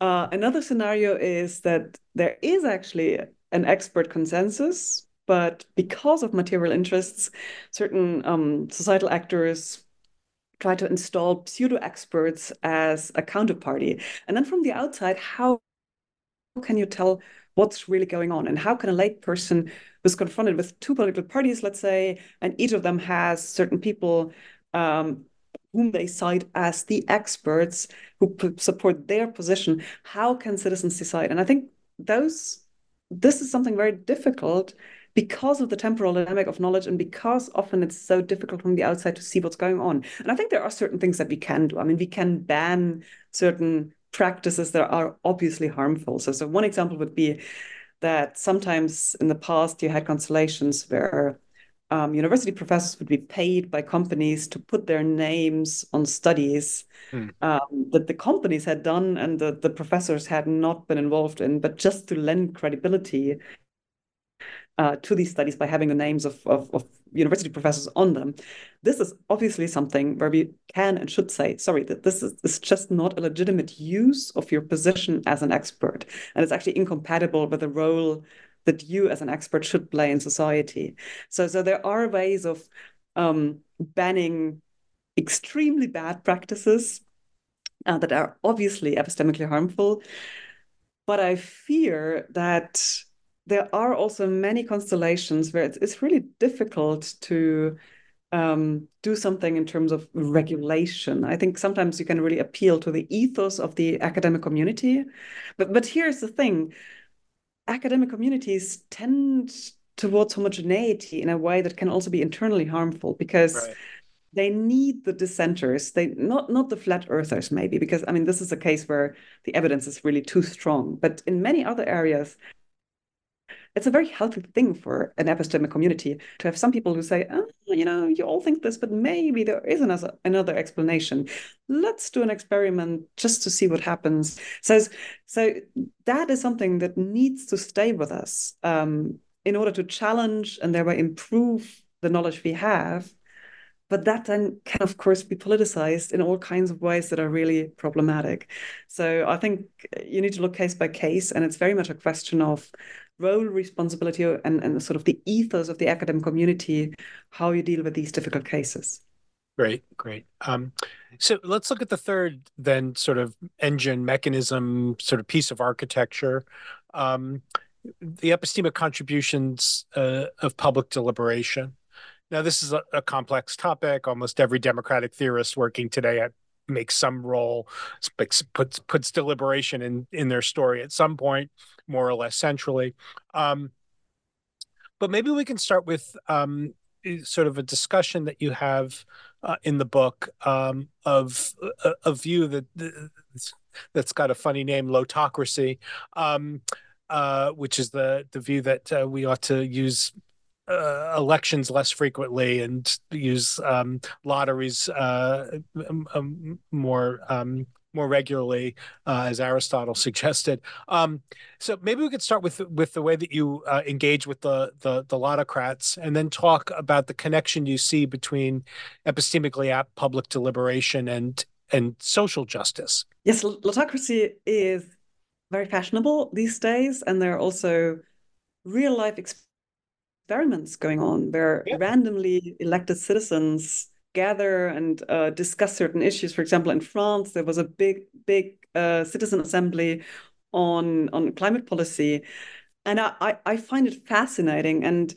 uh, another scenario is that there is actually an expert consensus but because of material interests, certain um, societal actors try to install pseudo experts as a counterparty. And then from the outside, how can you tell what's really going on? And how can a lay person who's confronted with two political parties, let's say, and each of them has certain people um, whom they cite as the experts who support their position, how can citizens decide? And I think those this is something very difficult because of the temporal dynamic of knowledge and because often it's so difficult from the outside to see what's going on. And I think there are certain things that we can do. I mean, we can ban certain practices that are obviously harmful. So, so one example would be that sometimes in the past you had constellations where um, university professors would be paid by companies to put their names on studies mm. um, that the companies had done and the, the professors had not been involved in, but just to lend credibility uh, to these studies by having the names of, of, of, university professors on them. This is obviously something where we can and should say, sorry, that this is, is just not a legitimate use of your position as an expert. And it's actually incompatible with the role that you as an expert should play in society. So, so there are ways of um, banning extremely bad practices uh, that are obviously epistemically harmful. But I fear that there are also many constellations where it's, it's really difficult to um, do something in terms of regulation. I think sometimes you can really appeal to the ethos of the academic community. But but here's the thing: academic communities tend towards homogeneity in a way that can also be internally harmful because. Right they need the dissenters they not not the flat earthers maybe because i mean this is a case where the evidence is really too strong but in many other areas it's a very healthy thing for an epistemic community to have some people who say, oh, you know, you all think this, but maybe there is another, another explanation. Let's do an experiment just to see what happens. So, so that is something that needs to stay with us um, in order to challenge and thereby improve the knowledge we have but that then can of course be politicized in all kinds of ways that are really problematic so i think you need to look case by case and it's very much a question of role responsibility and, and sort of the ethos of the academic community how you deal with these difficult cases. Great great. Um, so let's look at the third then sort of engine mechanism sort of piece of architecture. Um, the epistemic contributions uh, of public deliberation. Now, this is a, a, complex topic. Almost every democratic theorist working today at, makes some role, puts puts deliberation in in their story at some point, more or less centrally. Um, but maybe we can start with um, sort of a discussion that you have uh, in the book um, of a, a, view that that's got a funny name, lottocracy, um, uh, which is the the view that uh, we ought to use uh, elections less frequently and use um, lotteries uh, um, more um, more regularly, uh, as Aristotle suggested. Um, so maybe we could start with with the way that you uh, engage with the, the the lottocrats, and then talk about the connection you see between epistemically apt public deliberation and and social justice. Yes, lottocracy is very fashionable these days, and there are also real life experiences experiments going on where yeah. randomly elected citizens gather and uh, discuss certain issues. For example, in France, there was a big, big uh, citizen assembly on on climate policy, and I I find it fascinating, and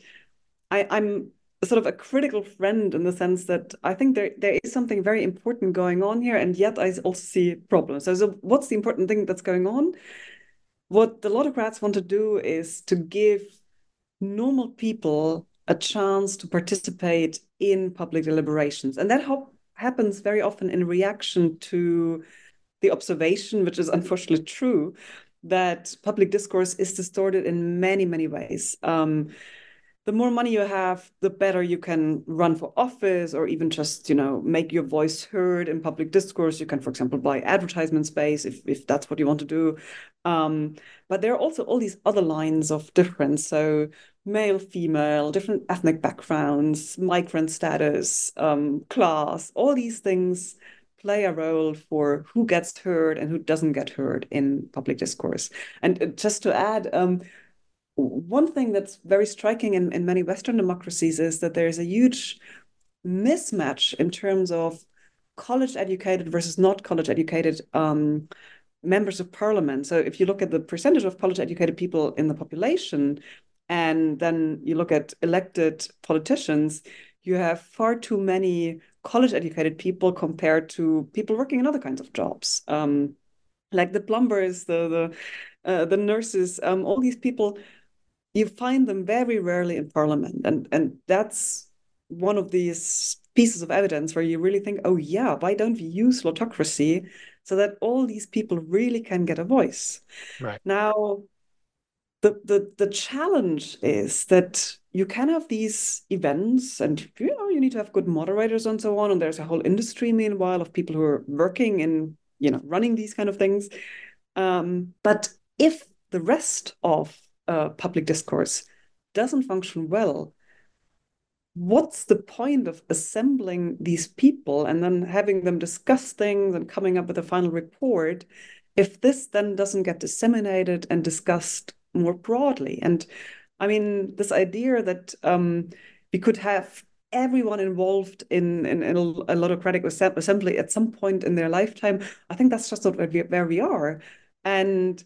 I, I'm sort of a critical friend in the sense that I think there there is something very important going on here, and yet I also see problems. So, so what's the important thing that's going on? What the lottocrats want to do is to give normal people a chance to participate in public deliberations. And that happens very often in reaction to the observation, which is unfortunately true, that public discourse is distorted in many, many ways. Um, the more money you have, the better you can run for office or even just, you know, make your voice heard in public discourse. You can, for example, buy advertisement space if, if that's what you want to do. Um, but there are also all these other lines of difference. So male, female, different ethnic backgrounds, migrant status, um, class, all these things play a role for who gets heard and who doesn't get heard in public discourse. And uh, just to add, um, one thing that's very striking in, in many Western democracies is that there's a huge mismatch in terms of college educated versus not college educated um, members of parliament. So if you look at the percentage of college educated people in the population, and then you look at elected politicians, you have far too many college educated people compared to people working in other kinds of jobs. Um, like the plumbers, the the uh, the nurses, um, all these people you find them very rarely in parliament and and that's one of these pieces of evidence where you really think oh yeah why don't we use lottocracy so that all these people really can get a voice? Right. Now the the the challenge is that you can have these events and you know you need to have good moderators and so on and there's a whole industry meanwhile of people who are working in you know running these kind of things. Um, but if the rest of uh, public discourse doesn't function well, what's the point of assembling these people and then having them discuss things and coming up with a final report if this then doesn't get disseminated and discussed more broadly? And I mean, this idea that um, we could have everyone involved in, in, in a lottocratic assembly at some point in their lifetime, I think that's just not where we, where we are. And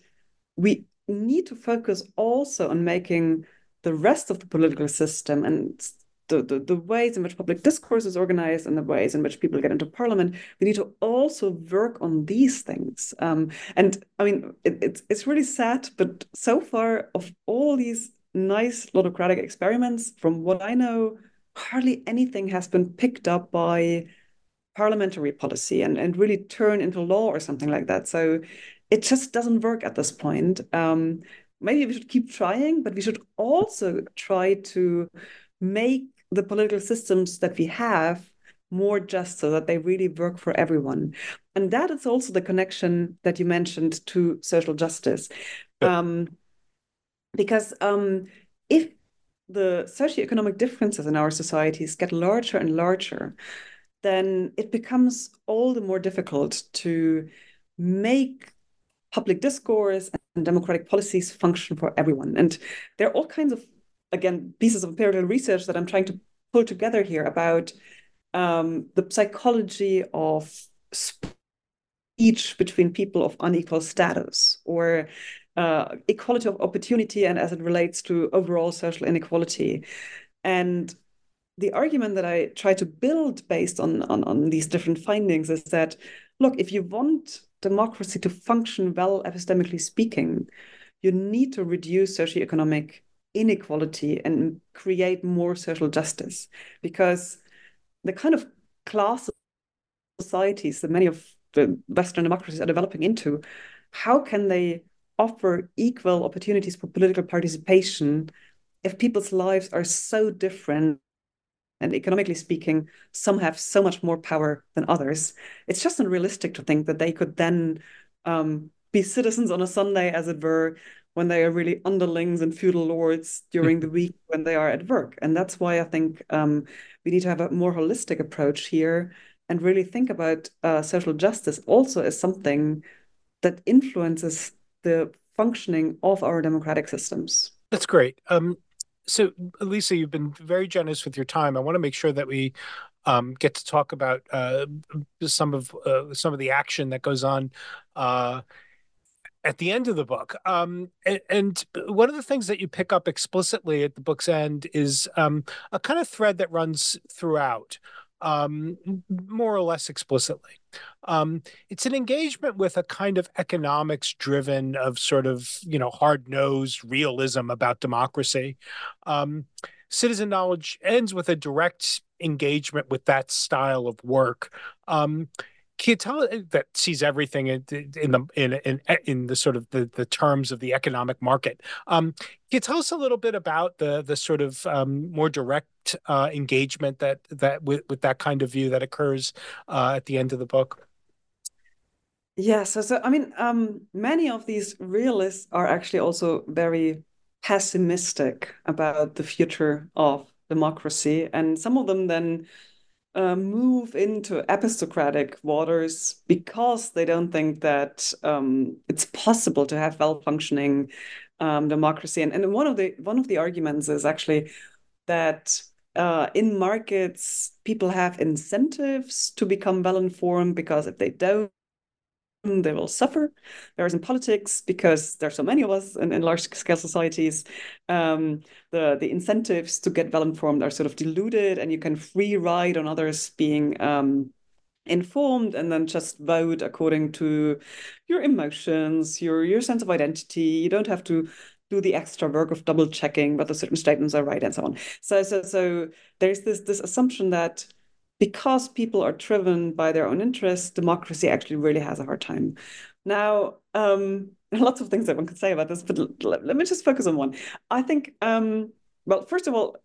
we need to focus also on making the rest of the political system and the, the, the ways in which public discourse is organized and the ways in which people get into parliament, we need to also work on these things. Um, and I mean, it, it's it's really sad, but so far of all these nice lottocratic experiments, from what I know, hardly anything has been picked up by parliamentary policy and, and really turn into law or something like that. So it just doesn't work at this point. Um, maybe we should keep trying, but we should also try to make the political systems that we have more just so that they really work for everyone. And that is also the connection that you mentioned to social justice. Um, because um, if the socioeconomic differences in our societies get larger and larger, then it becomes all the more difficult to make public discourse and democratic policies function for everyone. And there are all kinds of, again, pieces of empirical research that I'm trying to pull together here about um, the psychology of speech between people of unequal status or uh, equality of opportunity and as it relates to overall social inequality. And the argument that I try to build based on, on, on these different findings is that, look, if you want democracy to function well, epistemically speaking, you need to reduce socioeconomic inequality and create more social justice. Because the kind of class societies that many of the Western democracies are developing into, how can they offer equal opportunities for political participation if people's lives are so different and economically speaking some have so much more power than others it's just unrealistic to think that they could then um, be citizens on a sunday as it were when they are really underlings and feudal lords during the week when they are at work and that's why i think um, we need to have a more holistic approach here and really think about uh, social justice also as something that influences the functioning of our democratic systems. That's great. Um, so, Lisa, you've been very generous with your time. I want to make sure that we um, get to talk about uh, some of uh, some of the action that goes on uh, at the end of the book. Um, and, and, one of the things that you pick up explicitly at the book's end is um, a kind of thread that runs throughout, um, more or less explicitly. Um, it's an engagement with a kind of economics driven, of sort of, you know, hard nosed realism about democracy. Um, Citizen Knowledge ends with a direct engagement with that style of work. Um, can you tell uh, that sees everything in, in the in, in in the sort of the, the terms of the economic market? Um, can you tell us a little bit about the the sort of um, more direct uh, engagement that that with, with that kind of view that occurs uh, at the end of the book? Yeah, so, so I mean, um, many of these realists are actually also very pessimistic about the future of democracy, and some of them then uh, move into epistocratic waters because they don't think that um, it's possible to have well-functioning um, democracy. And, and one of the one of the arguments is actually that uh, in markets people have incentives to become well-informed because if they don't they will suffer. Whereas in politics, because there are so many of us in, in large scale societies, um, the, the incentives to get well informed are sort of diluted and you can free ride on others being um, informed and then just vote according to your emotions, your, your sense of identity. You don't have to do the extra work of double checking whether certain statements are right and so on. So, so, so there's this, this assumption that because people are driven by their own interests, democracy actually really has a hard time. Now, um, lots of things that one could say about this, but let, let me just focus on one. I think, um, well, first of all,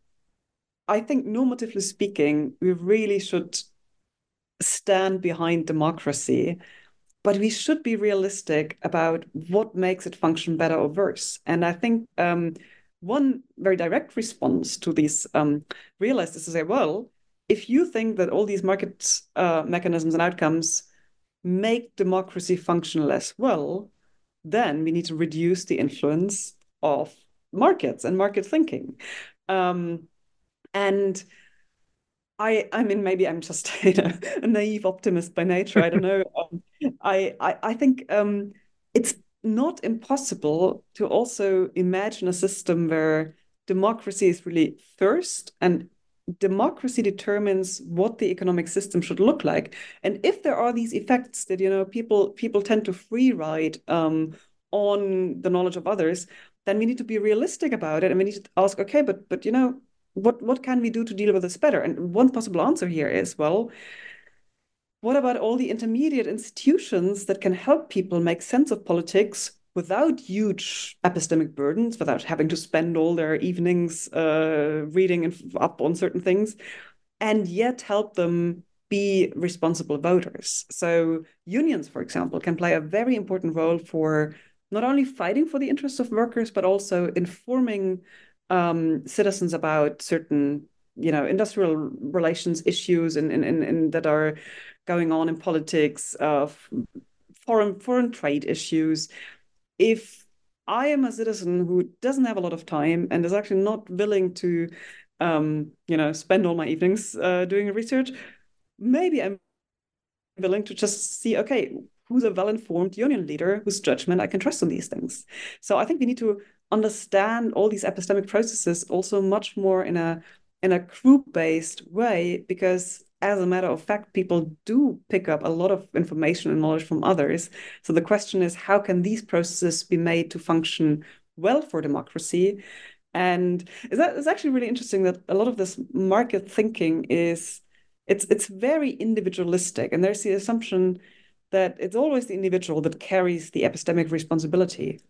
I think normatively speaking, we really should stand behind democracy, but we should be realistic about what makes it function better or worse. And I think um, one very direct response to these um, realized is to say, well, if you think that all these market uh, mechanisms and outcomes make democracy function less well, then we need to reduce the influence of markets and market thinking. Um, and I, I mean, maybe I'm just you know, a naive optimist by nature. I don't know. Um, I, I, I think um, it's not impossible to also imagine a system where democracy is really first and democracy determines what the economic system should look like. And if there are these effects that you know people people tend to free ride um, on the knowledge of others then we need to be realistic about it and we need to ask okay but but you know what what can we do to deal with this better? And one possible answer here is well what about all the intermediate institutions that can help people make sense of politics without huge epistemic burdens, without having to spend all their evenings uh, reading up on certain things, and yet help them be responsible voters. So, unions, for example, can play a very important role for not only fighting for the interests of workers, but also informing um, citizens about certain you know industrial relations issues and, that are going on in politics of foreign foreign trade issues if I am a citizen who doesn't have a lot of time and is actually not willing to, um, you know, spend all my evenings uh, doing research, maybe I'm willing to just see, okay, who's a well-informed union leader whose judgment I can trust on these things. So I think we need to understand all these epistemic processes also much more in a in a group-based way because as a matter of fact, people do pick up a lot of information and knowledge from others. So the question is, how can these processes be made to function well for democracy? And is that it's actually really interesting that a lot of this market thinking is it's it's very individualistic, and there's the assumption that it's always the individual that carries the epistemic responsibility.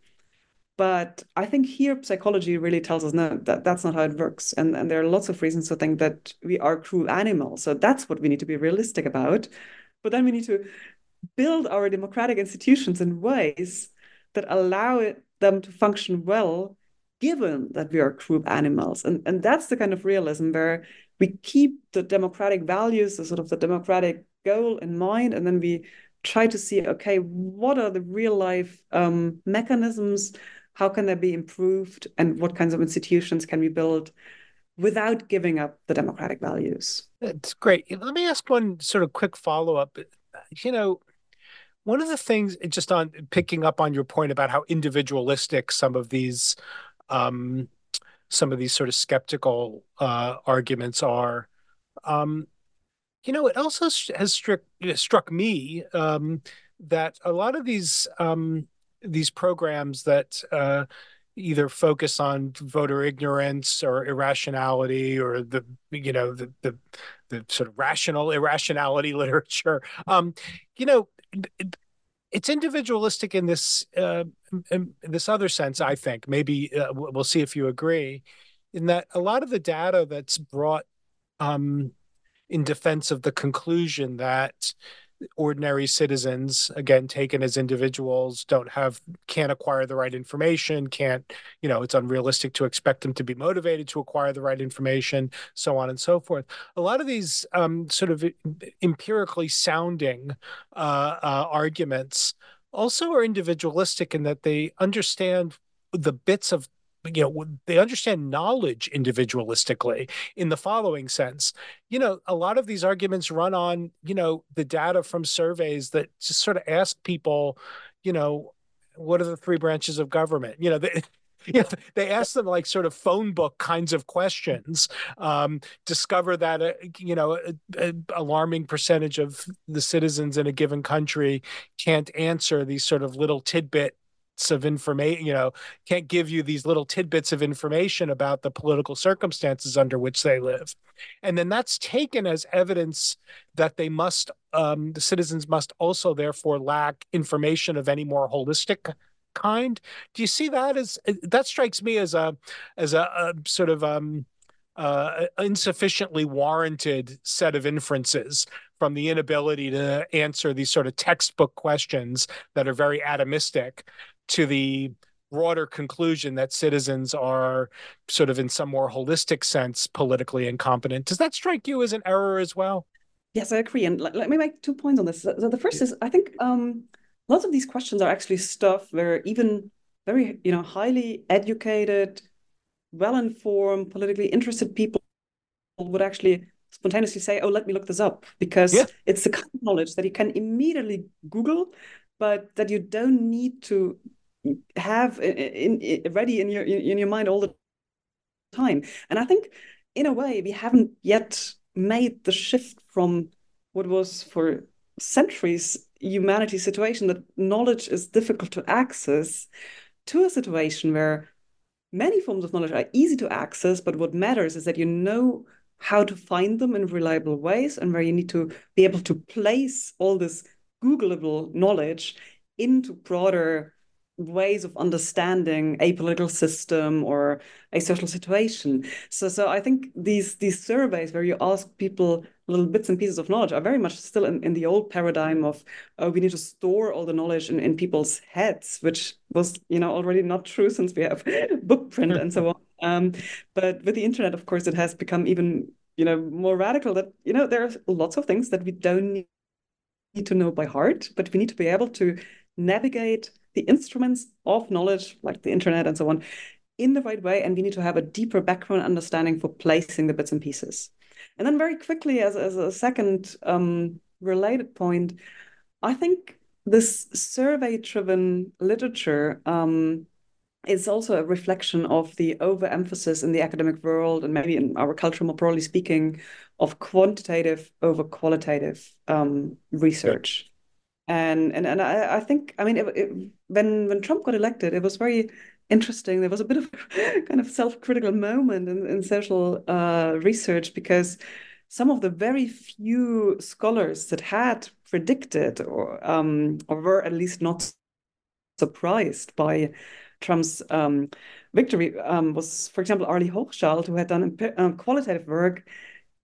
But I think here psychology really tells us no, that that's not how it works. And, and there are lots of reasons to think that we are cruel animals. So that's what we need to be realistic about. But then we need to build our democratic institutions in ways that allow them to function well, given that we are cruel animals. And, and that's the kind of realism where we keep the democratic values, the sort of the democratic goal in mind, and then we try to see, okay, what are the real life um, mechanisms how can they be improved and what kinds of institutions can we build without giving up the democratic values? That's great. Let me ask one sort of quick follow-up. You know one of the things just on picking up on your point about how individualistic some of these um, some of these sort of skeptical uh, arguments are um, you know it also has struck struck me um, that a lot of these um, these programs that uh, either focus on voter ignorance or irrationality or the you know the the, the sort of rational irrationality literature. Um, you know it's individualistic in this uh, in this other sense i think. Maybe uh, we'll see if you agree in that a lot of the data that's brought um, in defense of the conclusion that ordinary citizens again taken as individuals don't have can't acquire the right information can't you know it's unrealistic to expect them to be motivated to acquire the right information so on and so forth. A lot of these um, sort of empirically sounding uh, uh, arguments also are individualistic in that they understand the bits of you know they understand knowledge individualistically in the following sense. You know a lot of these arguments run on you know the data from surveys that just sort of ask people you know what are the three branches of government? You know they, you know, they ask them like sort of phone book kinds of questions um, discover that uh, you know an alarming percentage of the citizens in a given country can't answer these sort of little tidbit of information, you know, can't give you these little tidbits of information about the political circumstances under which they live. And then that's taken as evidence that they must, um, the citizens must also therefore lack information of any more holistic kind. Do you see that as that strikes me as a as a, a sort of um, uh, insufficiently warranted set of inferences from the inability to answer these sort of textbook questions that are very atomistic to the broader conclusion that citizens are sort of in some more holistic sense politically incompetent. Does that strike you as an error as well? Yes, I agree. And let, let me make two points on this. So the first is I think um, lots of these questions are actually stuff where even very, you know, highly educated, well-informed, politically interested people would actually spontaneously say, "Oh, let me look this up," because yeah. it's the kind of knowledge that you can immediately Google, but that you don't need to have in, in, ready in your in your mind all the time. And I think, in a way, we haven't yet made the shift from what was for centuries humanity's situation that knowledge is difficult to access to a situation where many forms of knowledge are easy to access, but what matters is that you know how to find them in reliable ways and where you need to be able to place all this Googleable knowledge into broader ways of understanding a political system or a social situation. So, so I think these these surveys where you ask people little bits and pieces of knowledge are very much still in, in the old paradigm of oh, we need to store all the knowledge in, in people's heads, which was you know already not true since we have book print and so on. Um, but with the internet, of course, it has become even you know more radical. That you know there are lots of things that we don't need to know by heart, but we need to be able to navigate the instruments of knowledge, like the internet and so on, in the right way. And we need to have a deeper background understanding for placing the bits and pieces. And then, very quickly, as, as a second um, related point, I think this survey driven literature um, is also a reflection of the overemphasis in the academic world and maybe in our culture more broadly speaking of quantitative over qualitative um, research and and and I, I think I mean it, it, when when Trump got elected, it was very interesting. There was a bit of kind of self-critical moment in, in social uh, research because some of the very few scholars that had predicted or um, or were at least not surprised by Trump's um, victory um, was, for example, Arlie Hochschild, who had done uh, qualitative work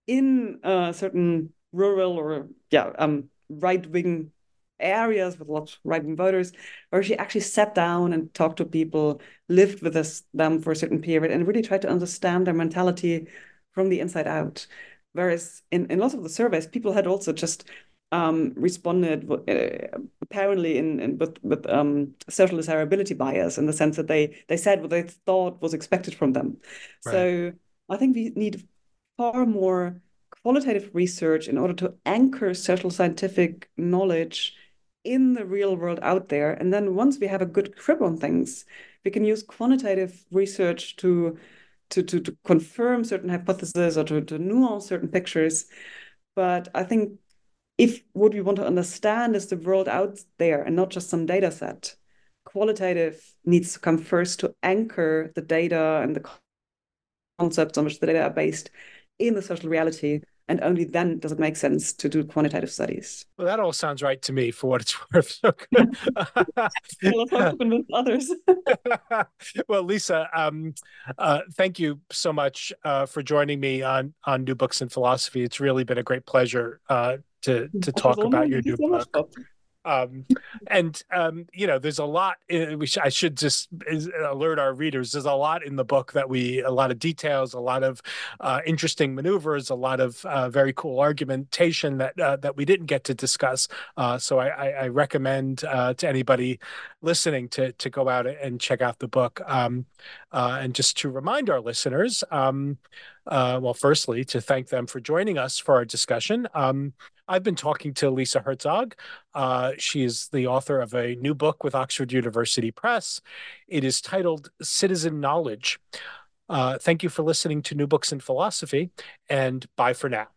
in uh, certain rural or yeah um, right-wing areas with lots of right-wing voters, where she actually sat down and talked to people, lived with us, them for a certain period, and really tried to understand their mentality from the inside out. Whereas in, in lots of the surveys, people had also just um, responded uh, apparently in, in with with um, social desirability bias in the sense that they they said what they thought was expected from them. Right. So I think we need far more qualitative research in order to anchor social scientific knowledge in the real world out there. And then once we have a good grip on things, we can use quantitative research to to to, to confirm certain hypotheses or to, to nuance certain pictures. But I think if what we want to understand is the world out there and not just some data set, qualitative needs to come first to anchor the data and the concepts on which the data are based in the social reality and only then does it make sense to do quantitative studies. Well, that all sounds right to me for what it's worth. well, to convince others. well, Lisa, um, uh, thank you so much uh, for joining me on on New Books in Philosophy. It's really been a great pleasure uh, to to talk about your new book. Um, and um, you know, there's a lot. In, we sh- I should just alert our readers. There's a lot in the book that we, a lot of details, a lot of uh, interesting maneuvers, a lot of uh, very cool argumentation that uh, that we didn't get to discuss. Uh, so I, I, I recommend uh, to anybody listening to to go out and check out the book. Um, uh, and just to remind our listeners. Um, well, firstly, to thank them for joining us for our discussion. Um, I've been talking to Lisa Herzog. Uh, she is the author of a new book with Oxford University Press. It is titled Citizen Knowledge. Uh, thank you for listening to New Books in Philosophy, and bye for now.